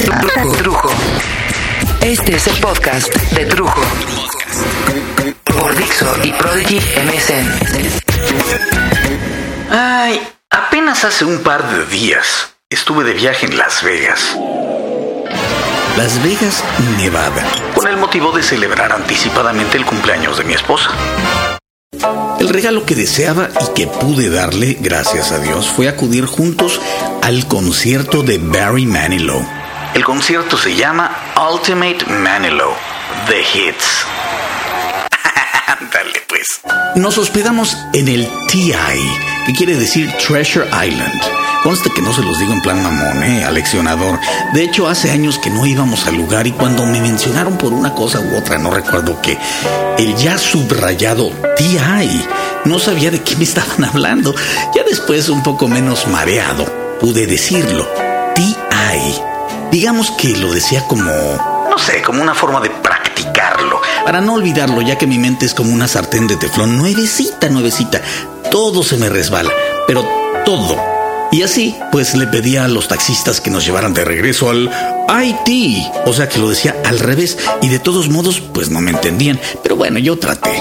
Trujo. Este es el podcast de Trujo. Por Dixo y Prodigy MSN. Ay, apenas hace un par de días estuve de viaje en Las Vegas. Las Vegas, Nevada. Con el motivo de celebrar anticipadamente el cumpleaños de mi esposa. El regalo que deseaba y que pude darle, gracias a Dios, fue acudir juntos al concierto de Barry Manilow. El concierto se llama Ultimate Manilow, The Hits. Dale pues. Nos hospedamos en el TI, que quiere decir Treasure Island. Conste que no se los digo en plan mamón, ¿eh? Aleccionador. De hecho, hace años que no íbamos al lugar y cuando me mencionaron por una cosa u otra, no recuerdo qué, el ya subrayado TI, no sabía de qué me estaban hablando. Ya después, un poco menos mareado, pude decirlo. TI. Digamos que lo decía como... No sé, como una forma de practicarlo. Para no olvidarlo, ya que mi mente es como una sartén de teflón, nuevecita, nuevecita. Todo se me resbala, pero todo. Y así, pues le pedía a los taxistas que nos llevaran de regreso al IT. O sea que lo decía al revés. Y de todos modos, pues no me entendían. Pero bueno, yo traté.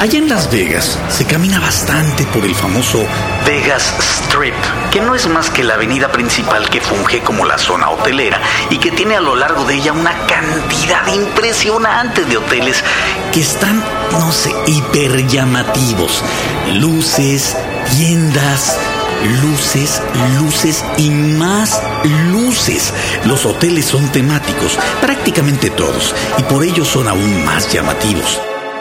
Allá en Las Vegas se camina bastante por el famoso Vegas Strip, que no es más que la avenida principal que funge como la zona hotelera y que tiene a lo largo de ella una cantidad impresionante de hoteles que están, no sé, hiper llamativos. Luces, tiendas, luces, luces y más luces. Los hoteles son temáticos, prácticamente todos, y por ello son aún más llamativos.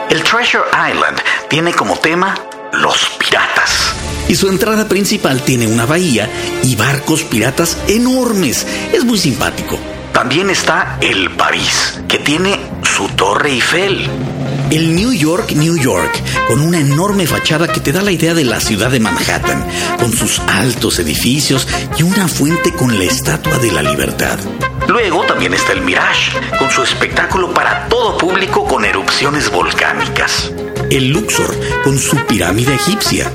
El Treasure Island tiene como tema los piratas. Y su entrada principal tiene una bahía y barcos piratas enormes. Es muy simpático. También está el París, que tiene su Torre Eiffel. El New York, New York, con una enorme fachada que te da la idea de la ciudad de Manhattan, con sus altos edificios y una fuente con la Estatua de la Libertad. Luego también está el Mirage, con su espectáculo para público con erupciones volcánicas. El Luxor, con su pirámide egipcia.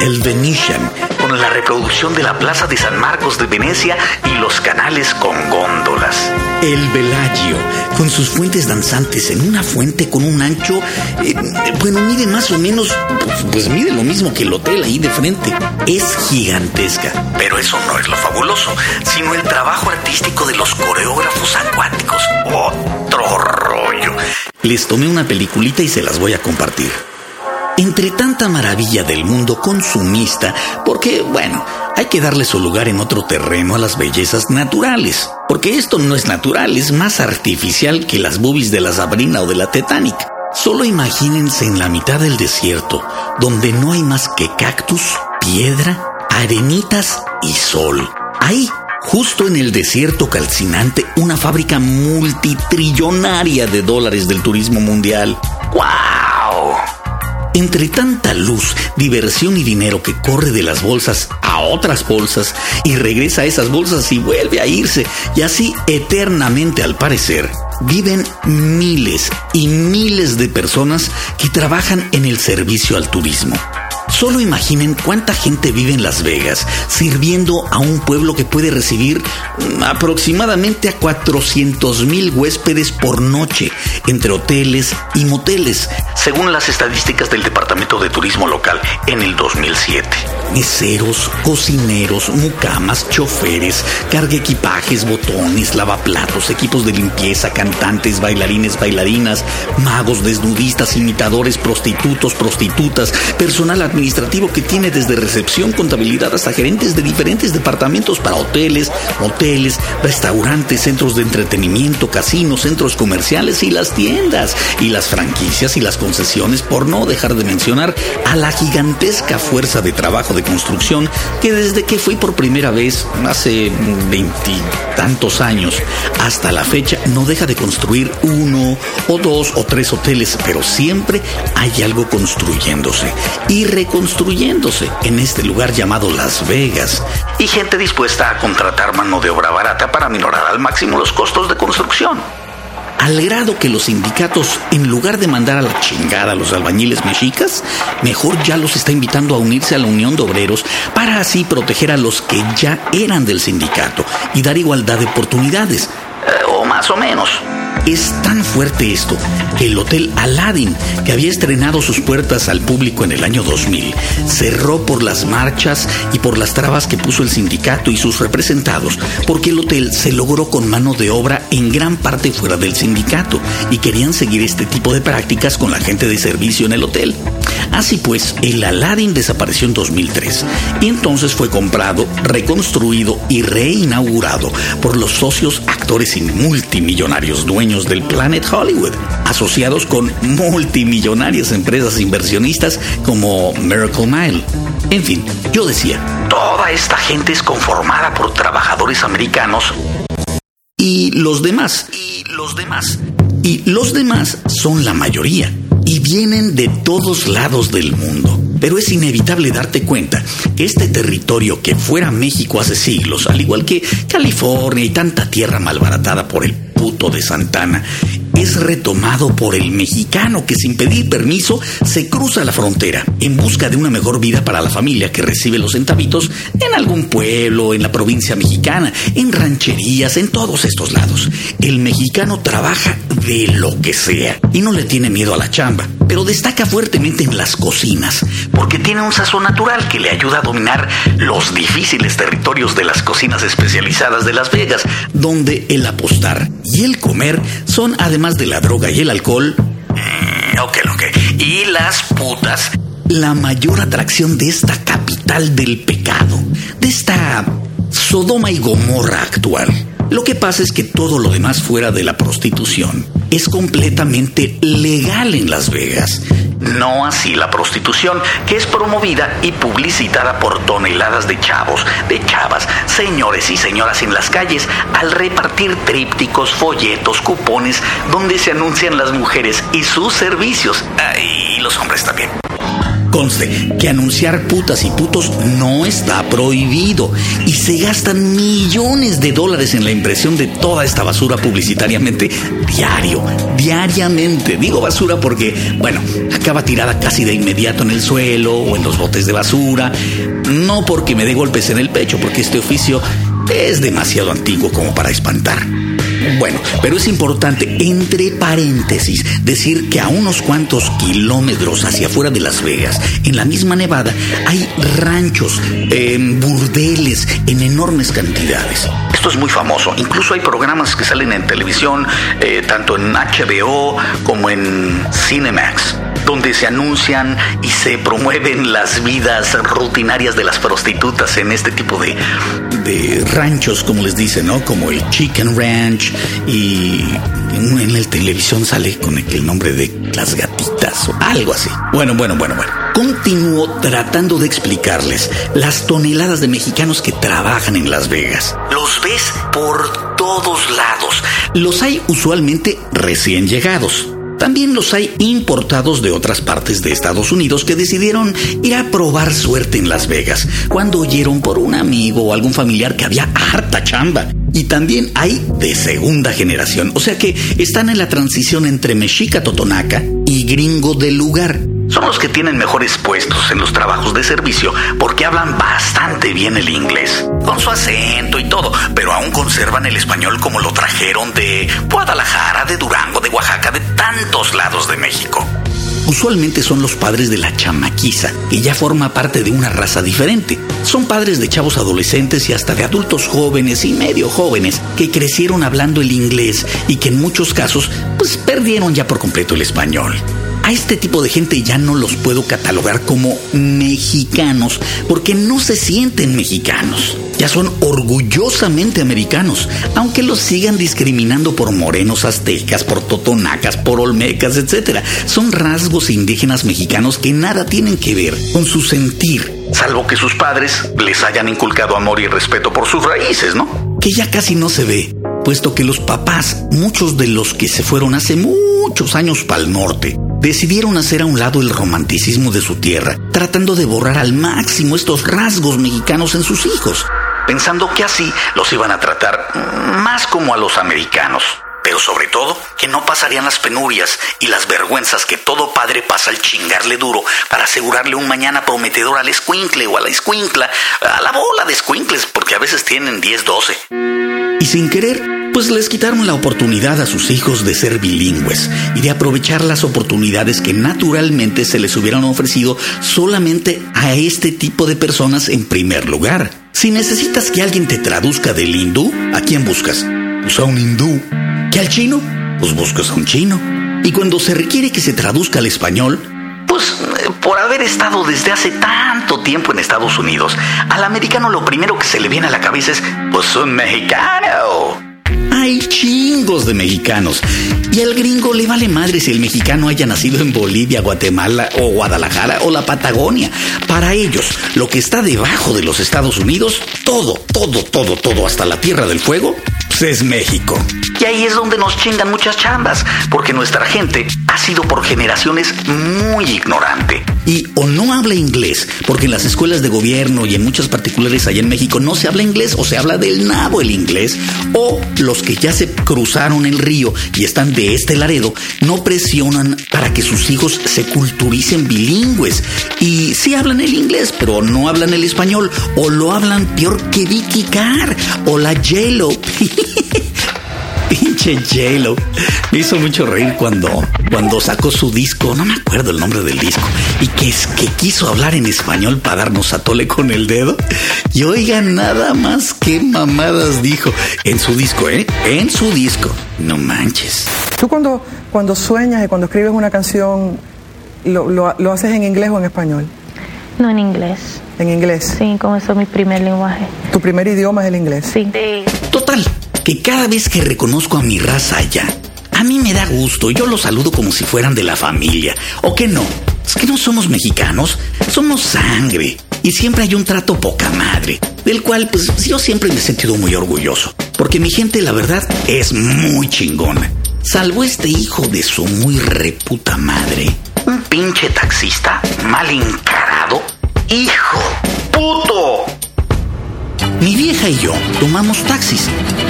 El Venetian, con la reproducción de la Plaza de San Marcos de Venecia y los canales con góndolas. El Bellagio, con sus fuentes danzantes en una fuente con un ancho, eh, bueno, mide más o menos, pues, pues mide lo mismo que el hotel ahí de frente. Es gigantesca. Pero eso no es lo fabuloso, sino el trabajo artístico de los coreógrafos acuáticos. Otro rollo. Les tomé una peliculita y se las voy a compartir. Entre tanta maravilla del mundo consumista, porque, bueno, hay que darle su lugar en otro terreno a las bellezas naturales. Porque esto no es natural, es más artificial que las boobies de la Sabrina o de la Titanic. Solo imagínense en la mitad del desierto, donde no hay más que cactus, piedra, arenitas y sol. Ahí, justo en el desierto calcinante, una fábrica multitrillonaria de dólares del turismo mundial. ¡Wow! Entre tanta luz, diversión y dinero que corre de las bolsas a otras bolsas y regresa a esas bolsas y vuelve a irse, y así eternamente al parecer, viven miles y miles de personas que trabajan en el servicio al turismo. Solo imaginen cuánta gente vive en Las Vegas sirviendo a un pueblo que puede recibir aproximadamente a 400 mil huéspedes por noche entre hoteles y moteles, según las estadísticas del Departamento de Turismo Local en el 2007. Meseros, cocineros, mucamas, choferes, carga equipajes, botones, lavaplatos, equipos de limpieza, cantantes, bailarines, bailarinas, magos, desnudistas, imitadores, prostitutos, prostitutas, personal administrativo que tiene desde recepción, contabilidad hasta gerentes de diferentes departamentos para hoteles, moteles, restaurantes, centros de entretenimiento, casinos, centros comerciales y las tiendas, y las franquicias y las concesiones, por no dejar de mencionar a la gigantesca fuerza de trabajo de construcción que desde que fui por primera vez hace veintitantos años hasta la fecha no deja de construir uno o dos o tres hoteles, pero siempre hay algo construyéndose y reconstruyéndose en este lugar llamado Las Vegas. Y gente dispuesta a contratar mano de obra barata para minorar al máximo los costos de construcción. Al grado que los sindicatos, en lugar de mandar a la chingada a los albañiles mexicas, mejor ya los está invitando a unirse a la Unión de Obreros para así proteger a los que ya eran del sindicato y dar igualdad de oportunidades. Eh, o más o menos. Es tan fuerte esto que el Hotel Aladdin, que había estrenado sus puertas al público en el año 2000, cerró por las marchas y por las trabas que puso el sindicato y sus representados, porque el hotel se logró con mano de obra en gran parte fuera del sindicato y querían seguir este tipo de prácticas con la gente de servicio en el hotel. Así pues, el Aladdin desapareció en 2003 y entonces fue comprado, reconstruido y reinaugurado por los socios, actores y multimillonarios dueños del Planet Hollywood, asociados con multimillonarias empresas inversionistas como Miracle Mile. En fin, yo decía, toda esta gente es conformada por trabajadores americanos. Y los demás, y los demás, y los demás son la mayoría y vienen de todos lados del mundo. Pero es inevitable darte cuenta que este territorio que fuera México hace siglos, al igual que California y tanta tierra malbaratada por el puto de Santana, es retomado por el mexicano que sin pedir permiso se cruza la frontera en busca de una mejor vida para la familia que recibe los centavitos en algún pueblo, en la provincia mexicana, en rancherías, en todos estos lados. El mexicano trabaja de lo que sea y no le tiene miedo a la chamba, pero destaca fuertemente en las cocinas porque tiene un sazón natural que le ayuda a dominar los difíciles territorios de las cocinas especializadas de Las Vegas, donde el apostar y el comer son además de la droga y el alcohol, mm, ok, ok, y las putas, la mayor atracción de esta capital del pecado, de esta Sodoma y Gomorra actual. Lo que pasa es que todo lo demás fuera de la prostitución es completamente legal en Las Vegas no así la prostitución, que es promovida y publicitada por toneladas de chavos, de chavas, señores y señoras en las calles, al repartir trípticos, folletos, cupones, donde se anuncian las mujeres y sus servicios. Y los hombres también. Conste que anunciar putas y putos no está prohibido y se gastan millones de dólares en la impresión de toda esta basura publicitariamente diario, diariamente. Digo basura porque, bueno, acaba tirada casi de inmediato en el suelo o en los botes de basura. No porque me dé golpes en el pecho, porque este oficio es demasiado antiguo como para espantar. Bueno, pero es importante, entre paréntesis, decir que a unos cuantos kilómetros hacia afuera de Las Vegas, en la misma Nevada, hay ranchos, em, burdeles en enormes cantidades. Esto es muy famoso. Incluso hay programas que salen en televisión, eh, tanto en HBO como en Cinemax donde se anuncian y se promueven las vidas rutinarias de las prostitutas en este tipo de, de ranchos, como les dicen, ¿no? Como el Chicken Ranch y en la televisión sale con el nombre de las gatitas o algo así. Bueno, bueno, bueno, bueno. Continúo tratando de explicarles las toneladas de mexicanos que trabajan en Las Vegas. Los ves por todos lados. Los hay usualmente recién llegados también los hay importados de otras partes de Estados Unidos que decidieron ir a probar suerte en Las Vegas cuando oyeron por un amigo o algún familiar que había harta chamba. Y también hay de segunda generación, o sea que están en la transición entre mexica totonaca y gringo del lugar son los que tienen mejores puestos en los trabajos de servicio porque hablan bastante bien el inglés, con su acento y todo, pero aún conservan el español como lo trajeron de Guadalajara, de Durango, de Oaxaca, de tantos lados de México. Usualmente son los padres de la chamaquiza, que ya forma parte de una raza diferente. Son padres de chavos adolescentes y hasta de adultos jóvenes y medio jóvenes que crecieron hablando el inglés y que en muchos casos pues perdieron ya por completo el español. A este tipo de gente ya no los puedo catalogar como mexicanos porque no se sienten mexicanos. Ya son orgullosamente americanos, aunque los sigan discriminando por morenos aztecas, por totonacas, por olmecas, etc. Son rasgos indígenas mexicanos que nada tienen que ver con su sentir. Salvo que sus padres les hayan inculcado amor y respeto por sus raíces, ¿no? Que ya casi no se ve, puesto que los papás, muchos de los que se fueron hace muchos años para el norte, decidieron hacer a un lado el romanticismo de su tierra, tratando de borrar al máximo estos rasgos mexicanos en sus hijos, pensando que así los iban a tratar más como a los americanos. pero sobre todo que no pasarían las penurias y las vergüenzas que todo padre pasa al chingarle duro para asegurarle un mañana prometedor al escuincle o a la escuincla, a la bola de escuincles, porque a veces tienen 10, 12. Y sin querer, pues les quitaron la oportunidad a sus hijos de ser bilingües y de aprovechar las oportunidades que naturalmente se les hubieran ofrecido solamente a este tipo de personas en primer lugar. Si necesitas que alguien te traduzca del hindú, ¿a quién buscas? Pues a un hindú. ¿Que al chino? Pues buscas a un chino. Y cuando se requiere que se traduzca al español, pues eh, por haber estado desde hace tanto tiempo en Estados Unidos, al americano lo primero que se le viene a la cabeza es, pues un mexicano. Hay chingos de mexicanos. Y al gringo le vale madre si el mexicano haya nacido en Bolivia, Guatemala o Guadalajara o la Patagonia. Para ellos, lo que está debajo de los Estados Unidos, todo, todo, todo, todo, hasta la Tierra del Fuego, pues es México. Y ahí es donde nos chingan muchas chambas, porque nuestra gente ha sido por generaciones muy ignorante. Y o no habla inglés, porque en las escuelas de gobierno y en muchas particulares allá en México no se habla inglés o se habla del nabo el inglés, o los que ya se cruzaron el río y están de este Laredo no presionan para que sus hijos se culturicen bilingües. Y sí hablan el inglés, pero no hablan el español, o lo hablan peor que Vicky Carr, o la J-Lo. Pinche J-Lo. Me hizo mucho reír cuando, cuando sacó su disco, no me acuerdo el nombre del disco, y que es que quiso hablar en español para darnos a tole con el dedo. Y oiga, nada más que mamadas dijo en su disco, ¿eh? En su disco. No manches. Tú cuando, cuando sueñas y cuando escribes una canción, ¿lo, lo, lo haces en inglés o en español? No, en inglés. En inglés. Sí, como eso es mi primer lenguaje. Tu primer idioma es el inglés. Sí. Total, que cada vez que reconozco a mi raza allá, a mí me da gusto, yo los saludo como si fueran de la familia. ¿O que no? Es que no somos mexicanos, somos sangre. Y siempre hay un trato poca madre, del cual pues yo siempre me he sentido muy orgulloso. Porque mi gente, la verdad, es muy chingona. Salvo este hijo de su muy reputa madre. Un pinche taxista mal encarado. ¡Hijo! ¡Puto! Mi vieja y yo tomamos taxis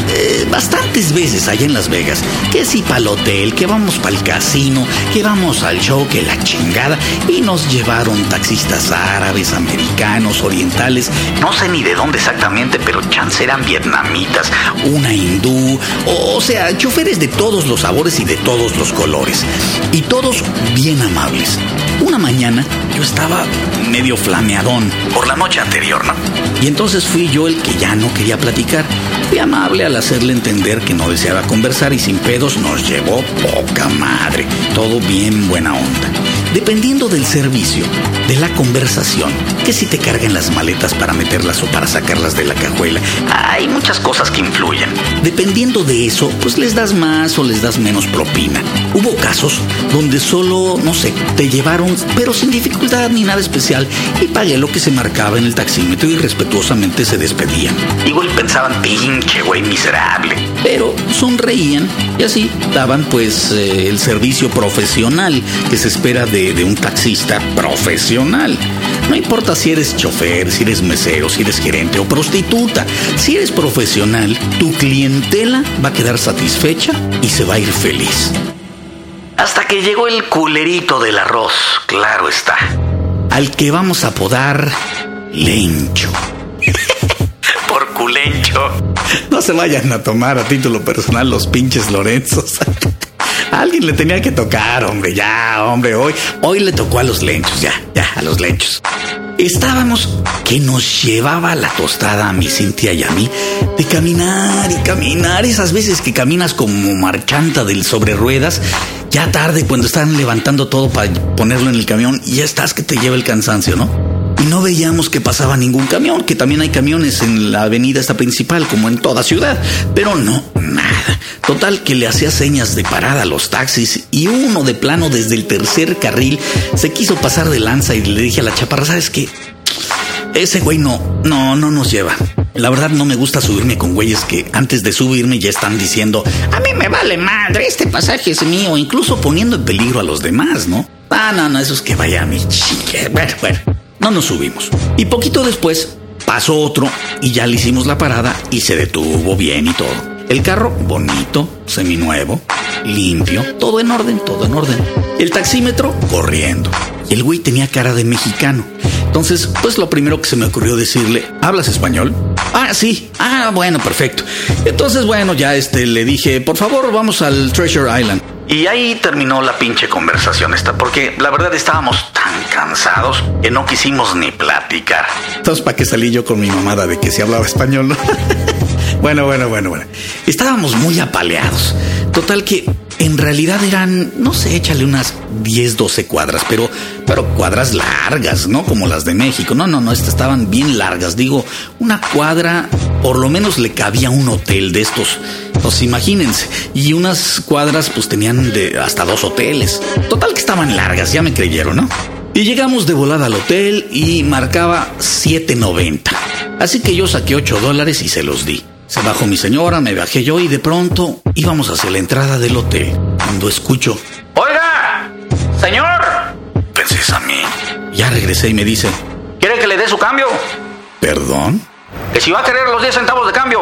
eh, bastantes veces allá en Las Vegas. Que si para el hotel, que vamos para el casino, que vamos al show, que la chingada. Y nos llevaron taxistas árabes, americanos, orientales. No sé ni de dónde exactamente, pero chance eran vietnamitas. Una hindú, o, o sea, choferes de todos los sabores y de todos los colores. Y todos bien amables. Una mañana yo estaba medio flameadón. Por la noche anterior, ¿no? Y entonces fui yo el que ya no quería platicar. Fui amable al hacerle entender que no deseaba conversar y sin pedos nos llevó poca madre. Todo bien buena onda. Dependiendo del servicio, de la conversación, que si te cargan las maletas para meterlas o para sacarlas de la cajuela, Hay muchas cosas que influyen. Dependiendo de eso, pues les das más o les das menos propina. Hubo casos donde solo, no sé, te llevaron, pero sin dificultad ni nada especial, y pagué lo que se marcaba en el taxímetro y respetuosamente se despedían. Igual pensaban, pinche güey miserable. Pero sonreían y así daban pues eh, el servicio profesional que se espera de, de un taxista profesional. No importa si eres chofer, si eres mesero, si eres gerente o prostituta. Si eres profesional, tu clientela va a quedar satisfecha y se va a ir feliz. Hasta que llegó el culerito del arroz, claro está. Al que vamos a apodar Lencho. No se vayan a tomar a título personal los pinches Lorenzos. Alguien le tenía que tocar, hombre, ya, hombre, hoy, hoy le tocó a los lenchos, ya, ya, a los lenchos. Estábamos que nos llevaba la tostada a mi Cintia y a mí de caminar y caminar, esas veces que caminas como marchanta del sobre ruedas, ya tarde cuando están levantando todo para ponerlo en el camión y ya estás que te lleva el cansancio, ¿no? Y no veíamos que pasaba ningún camión, que también hay camiones en la avenida esta principal, como en toda ciudad, pero no, nada. Total que le hacía señas de parada a los taxis y uno de plano desde el tercer carril se quiso pasar de lanza y le dije a la chaparra, ¿sabes qué? Ese güey no, no, no nos lleva. La verdad no me gusta subirme con güeyes que antes de subirme ya están diciendo, a mí me vale madre, este pasaje es mío, incluso poniendo en peligro a los demás, ¿no? Ah, no, no, eso es que vaya mi chique. Bueno, bueno, no nos subimos. Y poquito después pasó otro y ya le hicimos la parada y se detuvo bien y todo. El carro, bonito, seminuevo, limpio, todo en orden, todo en orden. El taxímetro, corriendo. El güey tenía cara de mexicano. Entonces, pues lo primero que se me ocurrió decirle, ¿hablas español? Ah, sí. Ah, bueno, perfecto. Entonces, bueno, ya este le dije, por favor, vamos al Treasure Island. Y ahí terminó la pinche conversación esta, porque la verdad estábamos tan cansados que no quisimos ni platicar. Entonces, ¿para qué salí yo con mi mamada de que se hablaba español? ¿no? bueno, bueno, bueno, bueno. Estábamos muy apaleados. Total que en realidad eran, no sé, échale unas 10, 12 cuadras, pero, pero cuadras largas, ¿no? Como las de México. No, no, no, estas estaban bien largas. Digo, una cuadra, por lo menos le cabía un hotel de estos. Pues imagínense. Y unas cuadras, pues tenían de hasta dos hoteles. Total que estaban largas, ya me creyeron, ¿no? Y llegamos de volada al hotel y marcaba 7.90. Así que yo saqué 8 dólares y se los di. Se bajó mi señora, me bajé yo y de pronto íbamos hacia la entrada del hotel. Cuando escucho, ¡Oiga! ¡Señor! pensé a mí. Ya regresé y me dice, ¿Quiere que le dé su cambio? ¿perdón? Que si va a querer los 10 centavos de cambio.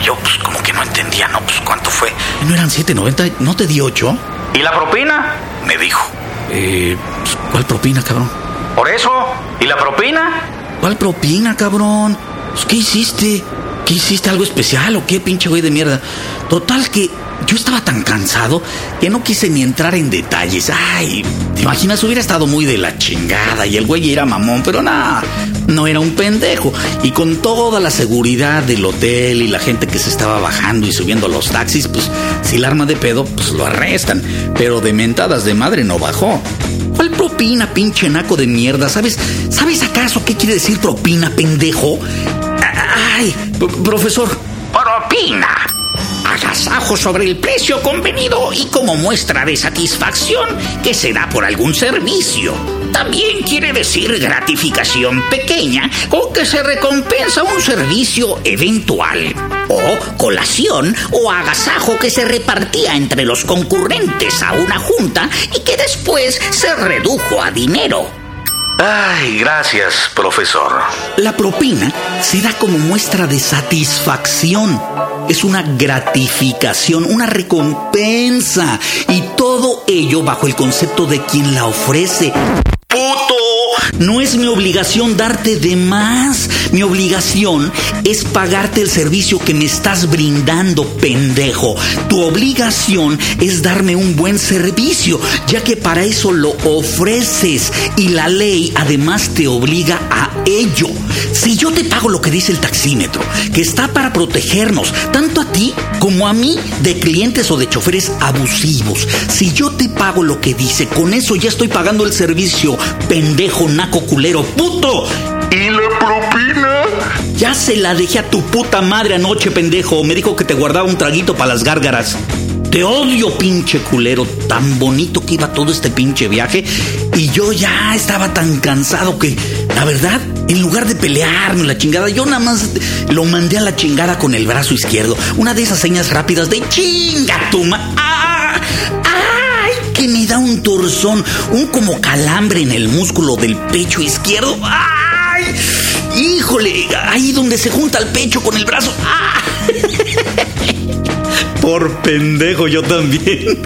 Y yo, pues como que no entendía, ¿no? Pues cuánto fue. ¿No eran 7.90? ¿No te di 8? ¿Y la propina? Me dijo. Eh, pues, ¿cuál propina, cabrón? Por eso. ¿Y la propina? ¿Cuál propina, cabrón? Pues, ¿Qué hiciste? ¿Qué hiciste? ¿Algo especial o qué, pinche güey de mierda? Total que yo estaba tan cansado que no quise ni entrar en detalles. Ay, ¿te imaginas? Hubiera estado muy de la chingada y el güey era mamón, pero nada, no era un pendejo. Y con toda la seguridad del hotel y la gente que se estaba bajando y subiendo los taxis, pues si el arma de pedo, pues lo arrestan. Pero de mentadas de madre no bajó. ¿Cuál propina, pinche naco de mierda? ¿Sabes, ¿sabes acaso qué quiere decir propina, pendejo? Ay, profesor, Propina. Agasajo sobre el precio convenido y como muestra de satisfacción que se da por algún servicio. También quiere decir gratificación pequeña con que se recompensa un servicio eventual. O colación o agasajo que se repartía entre los concurrentes a una junta y que después se redujo a dinero. Ay, gracias, profesor. La propina se da como muestra de satisfacción. Es una gratificación, una recompensa. Y todo ello bajo el concepto de quien la ofrece. ¡Puto! No es mi obligación darte de más. Mi obligación es pagarte el servicio que me estás brindando, pendejo. Tu obligación es darme un buen servicio, ya que para eso lo ofreces. Y la ley además te obliga a ello. Si yo te pago lo que dice el taxímetro, que está para protegernos, tanto a ti como a mí, de clientes o de choferes abusivos. Si yo te pago lo que dice, con eso ya estoy pagando el servicio, pendejo, naco, culero, puto. ¿Y la propina? Ya se la dejé a tu puta madre anoche, pendejo. Me dijo que te guardaba un traguito para las gárgaras. Te odio, pinche culero. Tan bonito que iba todo este pinche viaje. Y yo ya estaba tan cansado que, la verdad, en lugar de pelearme la chingada, yo nada más lo mandé a la chingada con el brazo izquierdo. Una de esas señas rápidas de chinga tu ma- ¡Ah! Que me da un torzón, un como calambre en el músculo del pecho izquierdo. ¡Ay! Híjole, ahí donde se junta el pecho con el brazo. ¡Ah! Por pendejo yo también.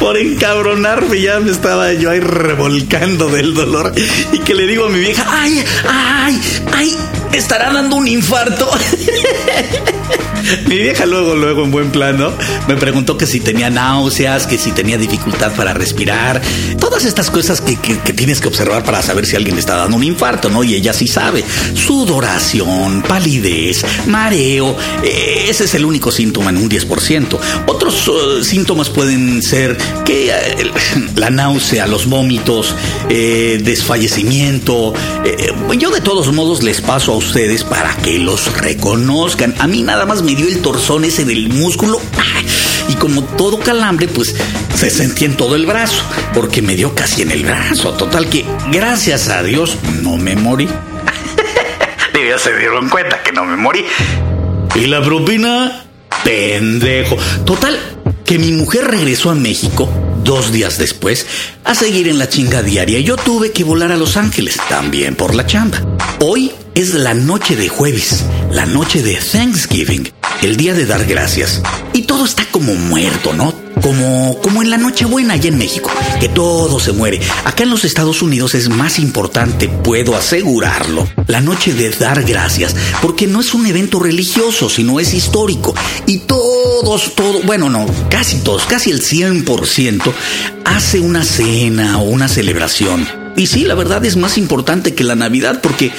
Por encabronarme ya me estaba yo ahí revolcando del dolor. Y que le digo a mi vieja, ay, ay, ay, estará dando un infarto. Mi vieja luego, luego en buen plano, me preguntó que si tenía náuseas, que si tenía dificultad para respirar, todas estas cosas que, que- tienes que observar para saber si alguien le está dando un infarto, ¿no? Y ella sí sabe. Sudoración, palidez, mareo, eh, ese es el único síntoma en un 10%. Otros eh, síntomas pueden ser que eh, la náusea, los vómitos, desfallecimiento. yo de todos modos les paso a ustedes para que los reconozcan. A mí nada más me dio el torzón ese del músculo. Y como todo calambre, pues se sentía en todo el brazo, porque me dio casi en el brazo. Total que, gracias a Dios, no me morí. Ya se dieron cuenta que no me morí. ¿Y la propina? Pendejo. Total, que mi mujer regresó a México dos días después a seguir en la chinga diaria. Yo tuve que volar a Los Ángeles, también por la chamba. Hoy es la noche de jueves, la noche de Thanksgiving. El día de dar gracias. Y todo está como muerto, ¿no? Como, como en la Nochebuena allá en México, que todo se muere. Acá en los Estados Unidos es más importante, puedo asegurarlo, la noche de dar gracias, porque no es un evento religioso, sino es histórico. Y todos, todos, bueno, no, casi todos, casi el 100% hace una cena o una celebración. Y sí, la verdad es más importante que la Navidad porque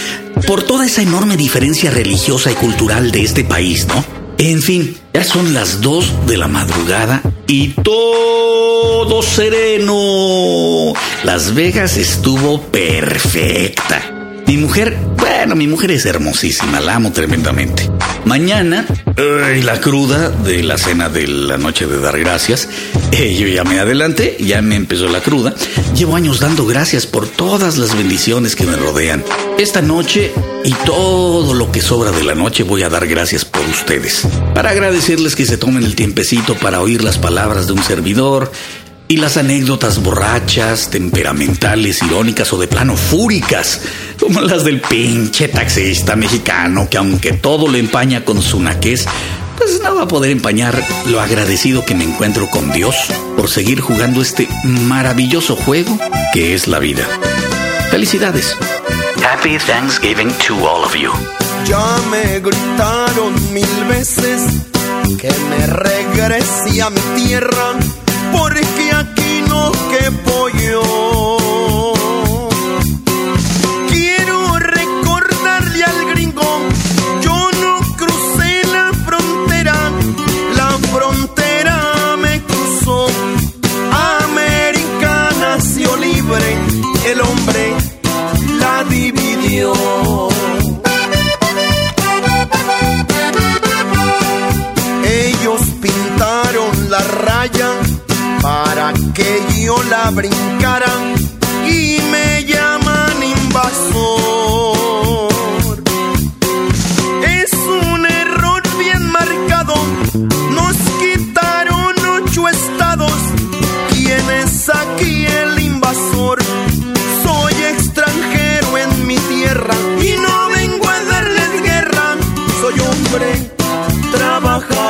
por toda esa enorme diferencia religiosa y cultural de este país, ¿no? En fin, ya son las 2 de la madrugada y todo sereno. Las Vegas estuvo perfecta. Mi mujer, bueno, mi mujer es hermosísima, la amo tremendamente. Mañana, la cruda de la cena de la noche de dar gracias. Eh, yo ya me adelanté, ya me empezó la cruda. Llevo años dando gracias por todas las bendiciones que me rodean. Esta noche y todo lo que sobra de la noche voy a dar gracias por ustedes. Para agradecerles que se tomen el tiempecito para oír las palabras de un servidor y las anécdotas borrachas, temperamentales, irónicas o de plano fúricas, como las del pinche taxista mexicano que aunque todo lo empaña con su naquez, pues no va a poder empañar lo agradecido que me encuentro con Dios por seguir jugando este maravilloso juego que es la vida. Felicidades. Happy Thanksgiving to all of you. Ya me gritaron mil veces que me regrese a mi tierra porque aquí no quepo yo.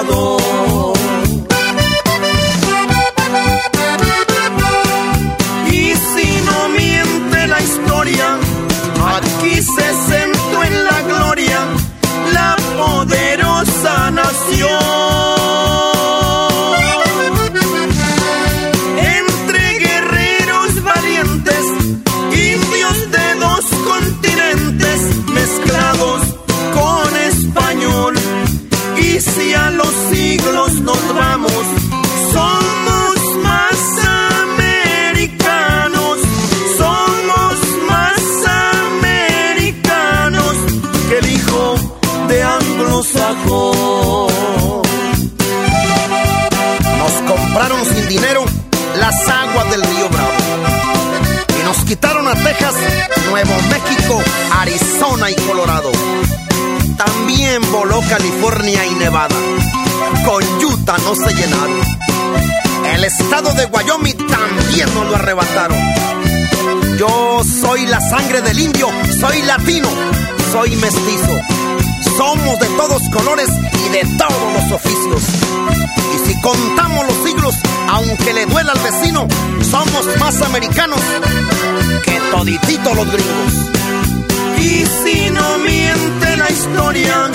Trabajador. Texas, Nuevo México, Arizona y Colorado. También voló California y Nevada. Con Utah no se llenaron. El estado de Wyoming también nos lo arrebataron. Yo soy la sangre del indio, soy latino, soy mestizo. Somos de todos colores y de todos los oficios. Y si contamos los siglos, aunque le duela al vecino, somos más americanos que todititos los gringos. Y si no miente la historia,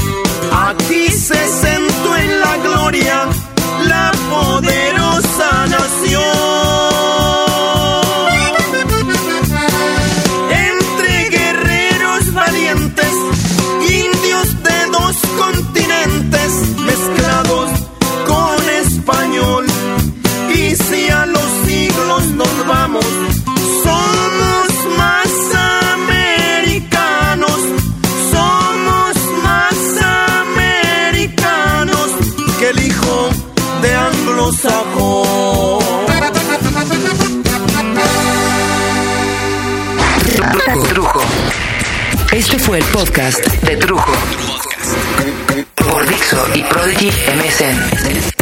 aquí se sentó en la gloria la poderosa el podcast de Trujo. Por Dixo y Prodigy MSN.